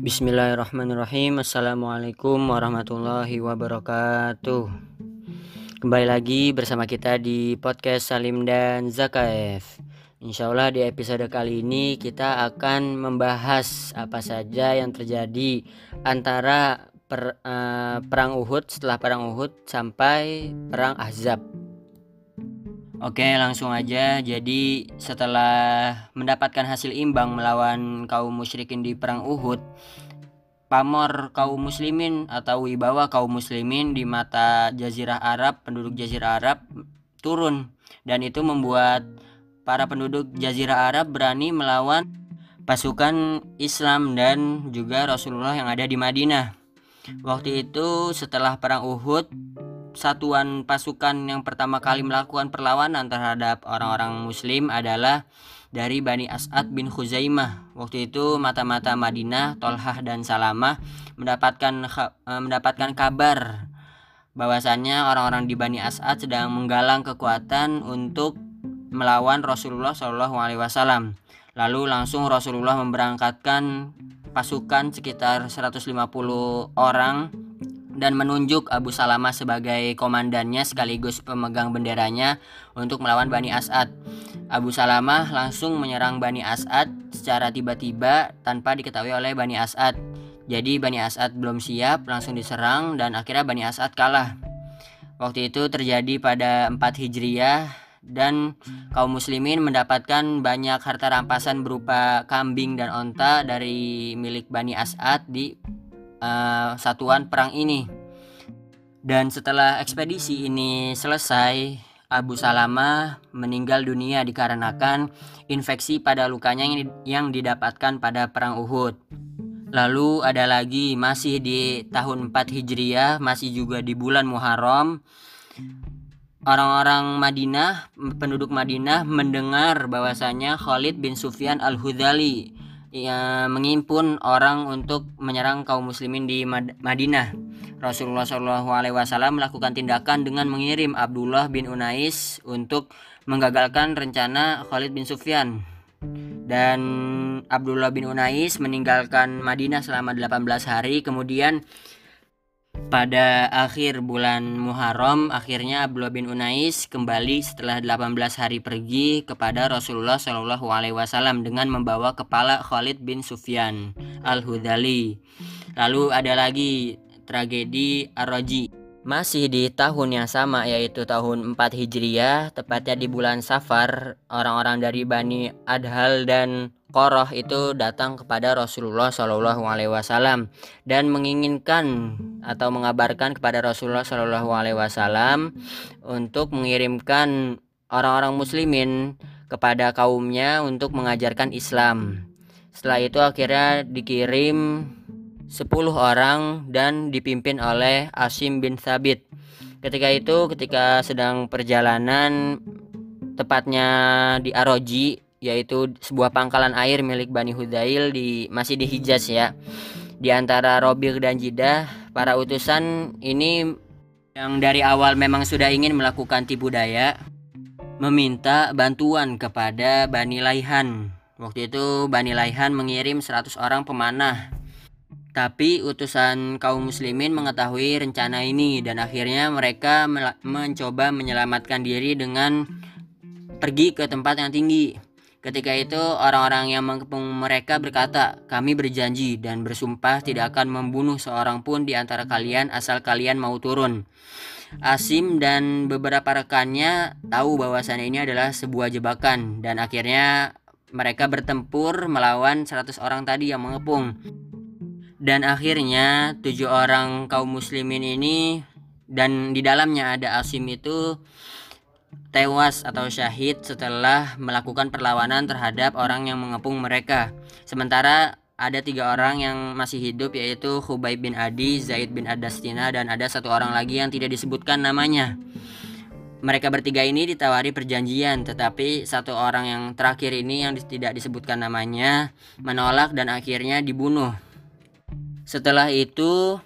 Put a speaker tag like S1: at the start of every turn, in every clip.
S1: Bismillahirrahmanirrahim. Assalamualaikum warahmatullahi wabarakatuh. Kembali lagi bersama kita di podcast Salim dan Zakaef Insya Allah di episode kali ini kita akan membahas apa saja yang terjadi antara per, uh, perang Uhud setelah perang Uhud sampai perang Ahzab Oke langsung aja. Jadi setelah mendapatkan hasil imbang melawan kaum musyrikin di perang Uhud pamor kaum muslimin atau wibawa kaum muslimin di mata jazirah Arab penduduk jazirah Arab turun. Dan itu membuat para penduduk jazirah Arab berani melawan pasukan Islam dan juga Rasulullah yang ada di Madinah. Waktu itu setelah perang Uhud satuan pasukan yang pertama kali melakukan perlawanan terhadap orang-orang muslim adalah dari Bani As'ad bin Khuzaimah. Waktu itu mata-mata Madinah, Tolhah dan Salamah mendapatkan eh, mendapatkan kabar bahwasannya orang-orang di Bani As'ad sedang menggalang kekuatan untuk melawan Rasulullah Shallallahu alaihi wasallam. Lalu langsung Rasulullah memberangkatkan pasukan sekitar 150 orang dan menunjuk Abu Salamah sebagai komandannya sekaligus pemegang benderanya untuk melawan Bani As'ad. Abu Salamah langsung menyerang Bani As'ad secara tiba-tiba tanpa diketahui oleh Bani As'ad. Jadi Bani As'ad belum siap, langsung diserang dan akhirnya Bani As'ad kalah. Waktu itu terjadi pada 4 Hijriah dan kaum muslimin mendapatkan banyak harta rampasan berupa kambing dan onta dari milik Bani As'ad di uh, satuan perang ini. Dan setelah ekspedisi ini selesai, Abu Salama meninggal dunia dikarenakan infeksi pada lukanya yang didapatkan pada perang Uhud. Lalu ada lagi masih di tahun 4 Hijriah, masih juga di bulan Muharram, orang-orang Madinah, penduduk Madinah mendengar bahwasanya Khalid bin Sufyan Al-Hudali ya, mengimpun orang untuk menyerang kaum muslimin di Madinah. Rasulullah Shallallahu Alaihi Wasallam melakukan tindakan dengan mengirim Abdullah bin Unais untuk menggagalkan rencana Khalid bin Sufyan dan Abdullah bin Unais meninggalkan Madinah selama 18 hari kemudian pada akhir bulan Muharram, akhirnya Abdullah bin Unais kembali setelah 18 hari pergi kepada Rasulullah Shallallahu Alaihi Wasallam dengan membawa kepala Khalid bin Sufyan al Hudali. Lalu ada lagi tragedi Ar-Raji. Masih di tahun yang sama yaitu tahun 4 Hijriah, tepatnya di bulan Safar, orang-orang dari Bani Adhal dan Koroh itu datang kepada Rasulullah Wasallam dan menginginkan atau mengabarkan kepada Rasulullah Shallallahu Alaihi Wasallam untuk mengirimkan orang-orang Muslimin kepada kaumnya untuk mengajarkan Islam. Setelah itu akhirnya dikirim 10 orang dan dipimpin oleh Asim bin Sabit. Ketika itu ketika sedang perjalanan tepatnya di Aroji yaitu sebuah pangkalan air milik Bani Hudail di masih di Hijaz ya. Di antara Robir dan Jidah, para utusan ini yang dari awal memang sudah ingin melakukan tipu daya meminta bantuan kepada Bani Laihan. Waktu itu Bani Laihan mengirim 100 orang pemanah. Tapi utusan kaum muslimin mengetahui rencana ini dan akhirnya mereka mencoba menyelamatkan diri dengan pergi ke tempat yang tinggi. Ketika itu orang-orang yang mengepung mereka berkata, "Kami berjanji dan bersumpah tidak akan membunuh seorang pun di antara kalian asal kalian mau turun." Asim dan beberapa rekannya tahu bahwasannya ini adalah sebuah jebakan dan akhirnya mereka bertempur melawan 100 orang tadi yang mengepung. Dan akhirnya tujuh orang kaum muslimin ini dan di dalamnya ada Asim itu tewas atau syahid setelah melakukan perlawanan terhadap orang yang mengepung mereka. Sementara ada tiga orang yang masih hidup yaitu Khubayb bin Adi, Zaid bin Adastina dan ada satu orang lagi yang tidak disebutkan namanya. Mereka bertiga ini ditawari perjanjian, tetapi satu orang yang terakhir ini yang tidak disebutkan namanya menolak dan akhirnya dibunuh. Setelah itu,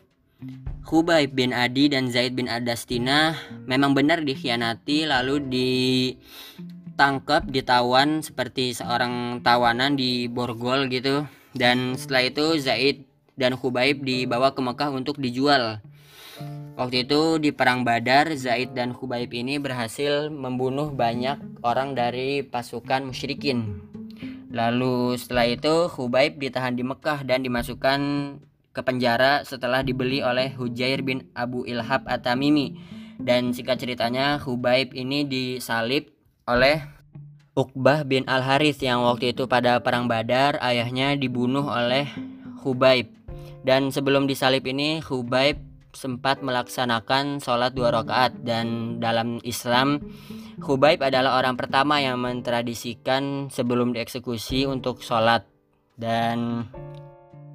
S1: Hubayb bin Adi dan Zaid bin Adastina memang benar dikhianati lalu ditangkap, ditawan seperti seorang tawanan di borgol gitu. Dan setelah itu Zaid dan Khubaib dibawa ke Mekah untuk dijual. Waktu itu di perang Badar, Zaid dan Khubaib ini berhasil membunuh banyak orang dari pasukan musyrikin. Lalu setelah itu Khubaib ditahan di Mekah dan dimasukkan ke penjara setelah dibeli oleh Hujair bin Abu Ilhab At-Tamimi. Dan singkat ceritanya Khubaib ini disalib oleh Uqbah bin Al-Harith yang waktu itu pada perang Badar ayahnya dibunuh oleh Khubaib. Dan sebelum disalib ini Khubaib sempat melaksanakan sholat dua rakaat dan dalam Islam Khubaib adalah orang pertama yang mentradisikan sebelum dieksekusi untuk sholat dan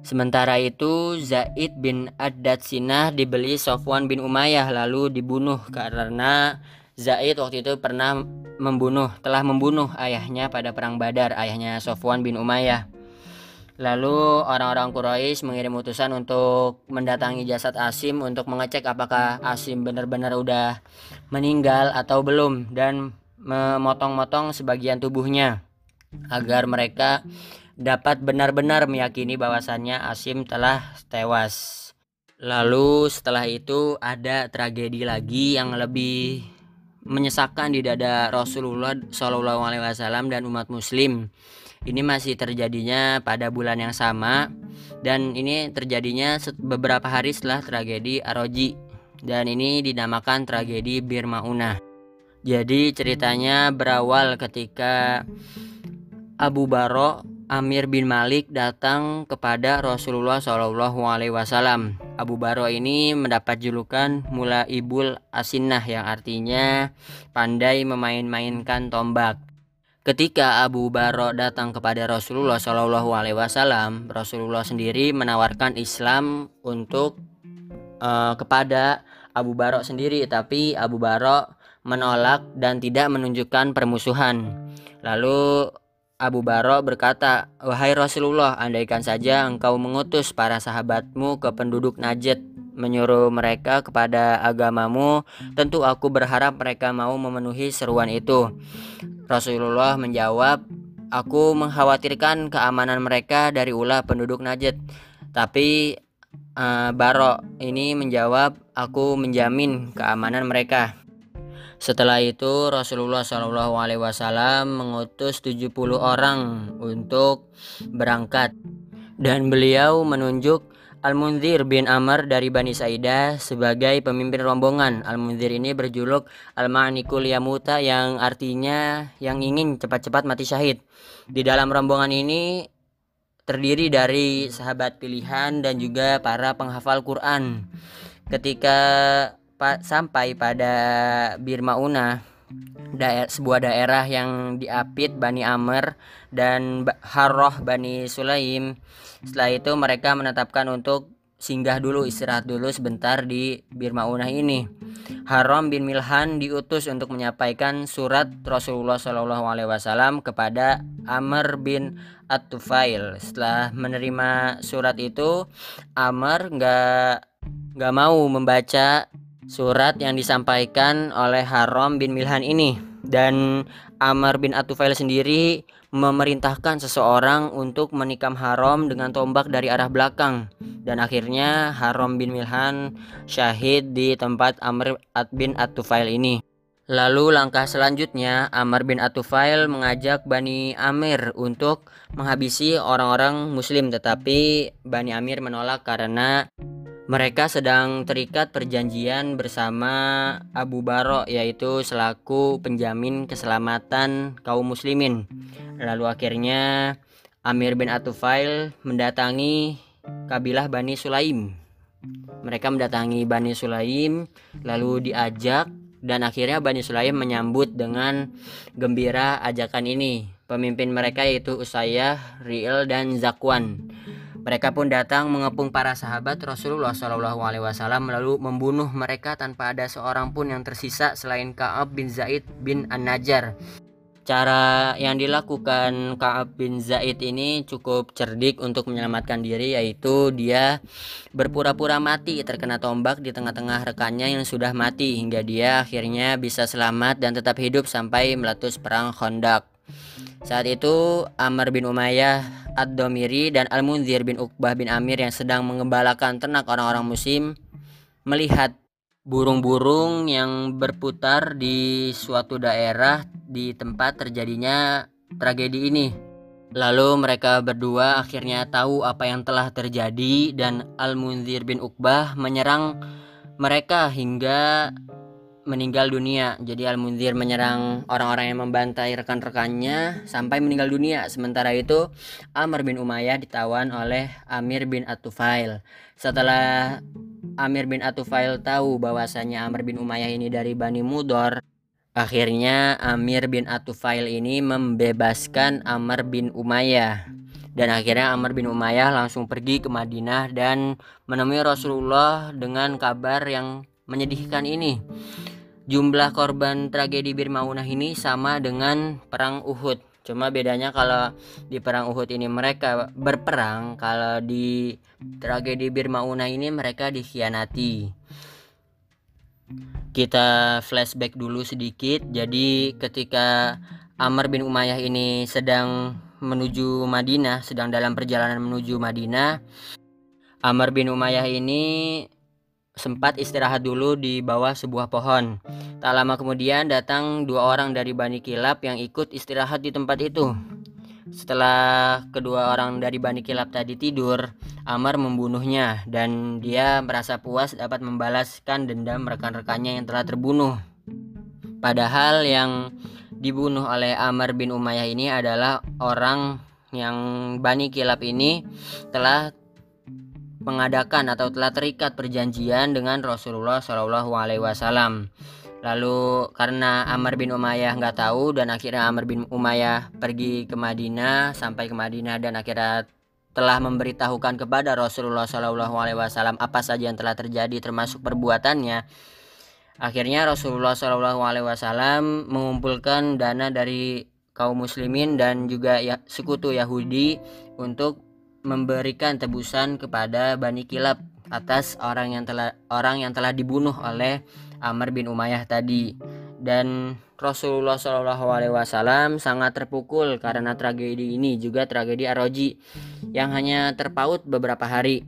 S1: sementara itu Zaid bin Ad-Dad Sinah dibeli Sofwan bin Umayyah lalu dibunuh karena Zaid waktu itu pernah membunuh telah membunuh ayahnya pada perang Badar ayahnya Sofwan bin Umayyah. Lalu orang-orang Quraisy mengirim utusan untuk mendatangi jasad Asim untuk mengecek apakah Asim benar-benar udah meninggal atau belum dan memotong-motong sebagian tubuhnya agar mereka dapat benar-benar meyakini bahwasannya Asim telah tewas. Lalu setelah itu ada tragedi lagi yang lebih menyesakkan di dada Rasulullah Shallallahu Alaihi Wasallam dan umat Muslim ini masih terjadinya pada bulan yang sama dan ini terjadinya beberapa hari setelah tragedi Aroji dan ini dinamakan tragedi Bir Maunah. Jadi ceritanya berawal ketika Abu Baro Amir bin Malik datang kepada Rasulullah Shallallahu Alaihi Wasallam. Abu Baro ini mendapat julukan Mula Ibul Asinnah yang artinya pandai memain-mainkan tombak. Ketika Abu Baro datang kepada Rasulullah Shallallahu Alaihi Wasallam, Rasulullah sendiri menawarkan Islam untuk uh, kepada Abu Baro sendiri, tapi Abu Baro menolak dan tidak menunjukkan permusuhan. Lalu Abu Baro berkata, "Wahai Rasulullah, andaikan saja engkau mengutus para sahabatmu ke penduduk Najd menyuruh mereka kepada agamamu, tentu aku berharap mereka mau memenuhi seruan itu." Rasulullah menjawab, "Aku mengkhawatirkan keamanan mereka dari ulah penduduk Najd." Tapi uh, Baro ini menjawab, "Aku menjamin keamanan mereka." Setelah itu Rasulullah Shallallahu Alaihi Wasallam mengutus 70 orang untuk berangkat dan beliau menunjuk Al-Munzir bin Amr dari Bani Saidah sebagai pemimpin rombongan. Al-Munzir ini berjuluk Al-Ma'nikul Yamuta yang artinya yang ingin cepat-cepat mati syahid. Di dalam rombongan ini terdiri dari sahabat pilihan dan juga para penghafal Quran. Ketika pa sampai pada Bir Maunah, daer sebuah daerah yang diapit Bani Amr dan Harroh Bani Sulaim setelah itu mereka menetapkan untuk singgah dulu istirahat dulu sebentar di Birmaunah ini. Haram bin Milhan diutus untuk menyampaikan surat Rasulullah Shallallahu Alaihi Wasallam kepada Amr bin At-Tufail. Setelah menerima surat itu, Amr nggak nggak mau membaca surat yang disampaikan oleh Haram bin Milhan ini. Dan Amr bin At-Tufail sendiri memerintahkan seseorang untuk menikam Haram dengan tombak dari arah belakang. Dan akhirnya Haram bin Milhan syahid di tempat Amr bin At-Tufail ini. Lalu langkah selanjutnya Amr bin At-Tufail mengajak Bani Amir untuk menghabisi orang-orang muslim. Tetapi Bani Amir menolak karena mereka sedang terikat perjanjian bersama Abu Baro yaitu selaku penjamin keselamatan kaum muslimin. Lalu akhirnya Amir bin Atufail mendatangi kabilah Bani Sulaim. Mereka mendatangi Bani Sulaim lalu diajak dan akhirnya Bani Sulaim menyambut dengan gembira ajakan ini. Pemimpin mereka yaitu Usayyah, Riel dan Zakwan. Mereka pun datang mengepung para sahabat Rasulullah Shallallahu Alaihi Wasallam lalu membunuh mereka tanpa ada seorang pun yang tersisa selain Kaab bin Zaid bin An Najar. Cara yang dilakukan Kaab bin Zaid ini cukup cerdik untuk menyelamatkan diri yaitu dia berpura-pura mati terkena tombak di tengah-tengah rekannya yang sudah mati hingga dia akhirnya bisa selamat dan tetap hidup sampai meletus perang Khandaq. Saat itu Amr bin Umayyah Ad-Domiri dan Al-Munzir bin Uqbah bin Amir yang sedang mengembalakan ternak orang-orang muslim melihat burung-burung yang berputar di suatu daerah di tempat terjadinya tragedi ini. Lalu mereka berdua akhirnya tahu apa yang telah terjadi dan Al-Munzir bin Uqbah menyerang mereka hingga meninggal dunia. Jadi Al-Munzir menyerang orang-orang yang membantai rekan-rekannya sampai meninggal dunia. Sementara itu Amr bin Umayyah ditawan oleh Amir bin Atufail. Setelah Amir bin Atufail tahu bahwasanya Amr bin Umayyah ini dari Bani Mudor, akhirnya Amir bin Atufail ini membebaskan Amr bin Umayyah. Dan akhirnya Amr bin Umayyah langsung pergi ke Madinah dan menemui Rasulullah dengan kabar yang menyedihkan ini. Jumlah korban tragedi Bir Maunah ini sama dengan perang Uhud. Cuma bedanya kalau di perang Uhud ini mereka berperang, kalau di tragedi Bir Maunah ini mereka dikhianati. Kita flashback dulu sedikit. Jadi ketika Amr bin Umayyah ini sedang menuju Madinah, sedang dalam perjalanan menuju Madinah, Amr bin Umayyah ini sempat istirahat dulu di bawah sebuah pohon. Tak lama kemudian datang dua orang dari Bani Kilab yang ikut istirahat di tempat itu. Setelah kedua orang dari Bani Kilab tadi tidur, Amr membunuhnya dan dia merasa puas dapat membalaskan dendam rekan-rekannya yang telah terbunuh. Padahal yang dibunuh oleh Amr bin Umayyah ini adalah orang yang Bani Kilab ini telah mengadakan atau telah terikat perjanjian dengan Rasulullah Shallallahu Alaihi Wasallam. Lalu karena Amr bin Umayyah nggak tahu dan akhirnya Amr bin Umayyah pergi ke Madinah sampai ke Madinah dan akhirnya telah memberitahukan kepada Rasulullah Shallallahu Alaihi Wasallam apa saja yang telah terjadi termasuk perbuatannya. Akhirnya Rasulullah Shallallahu Alaihi Wasallam mengumpulkan dana dari kaum muslimin dan juga ya, sekutu Yahudi untuk memberikan tebusan kepada Bani Kilab atas orang yang telah orang yang telah dibunuh oleh Amr bin Umayyah tadi. Dan Rasulullah Shallallahu Alaihi Wasallam sangat terpukul karena tragedi ini juga tragedi Aroji yang hanya terpaut beberapa hari.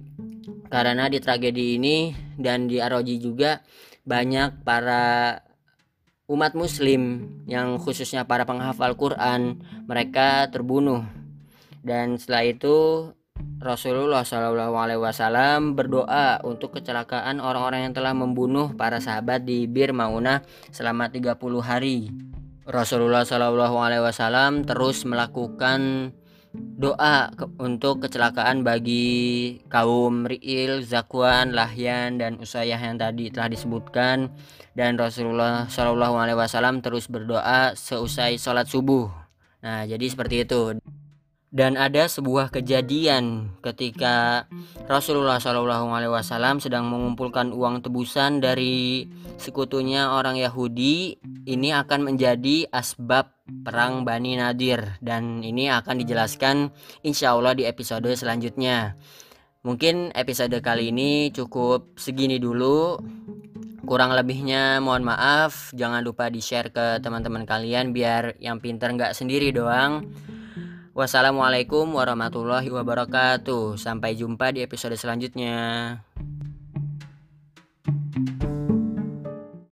S1: Karena di tragedi ini dan di Aroji juga banyak para umat muslim yang khususnya para penghafal Quran mereka terbunuh. Dan setelah itu Rasulullah Shallallahu Alaihi Wasallam berdoa untuk kecelakaan orang-orang yang telah membunuh para sahabat di Bir Maunah selama 30 hari. Rasulullah Shallallahu Alaihi Wasallam terus melakukan doa ke untuk kecelakaan bagi kaum Ri'il, Zakwan, Lahyan dan Usayyah yang tadi telah disebutkan dan Rasulullah Shallallahu Alaihi Wasallam terus berdoa seusai sholat subuh. Nah jadi seperti itu dan ada sebuah kejadian ketika Rasulullah Shallallahu Alaihi Wasallam sedang mengumpulkan uang tebusan dari sekutunya orang Yahudi. Ini akan menjadi asbab perang Bani Nadir dan ini akan dijelaskan insya Allah di episode selanjutnya. Mungkin episode kali ini cukup segini dulu. Kurang lebihnya mohon maaf. Jangan lupa di share ke teman-teman kalian biar yang pinter nggak sendiri doang Wassalamualaikum warahmatullahi wabarakatuh. Sampai jumpa di episode selanjutnya.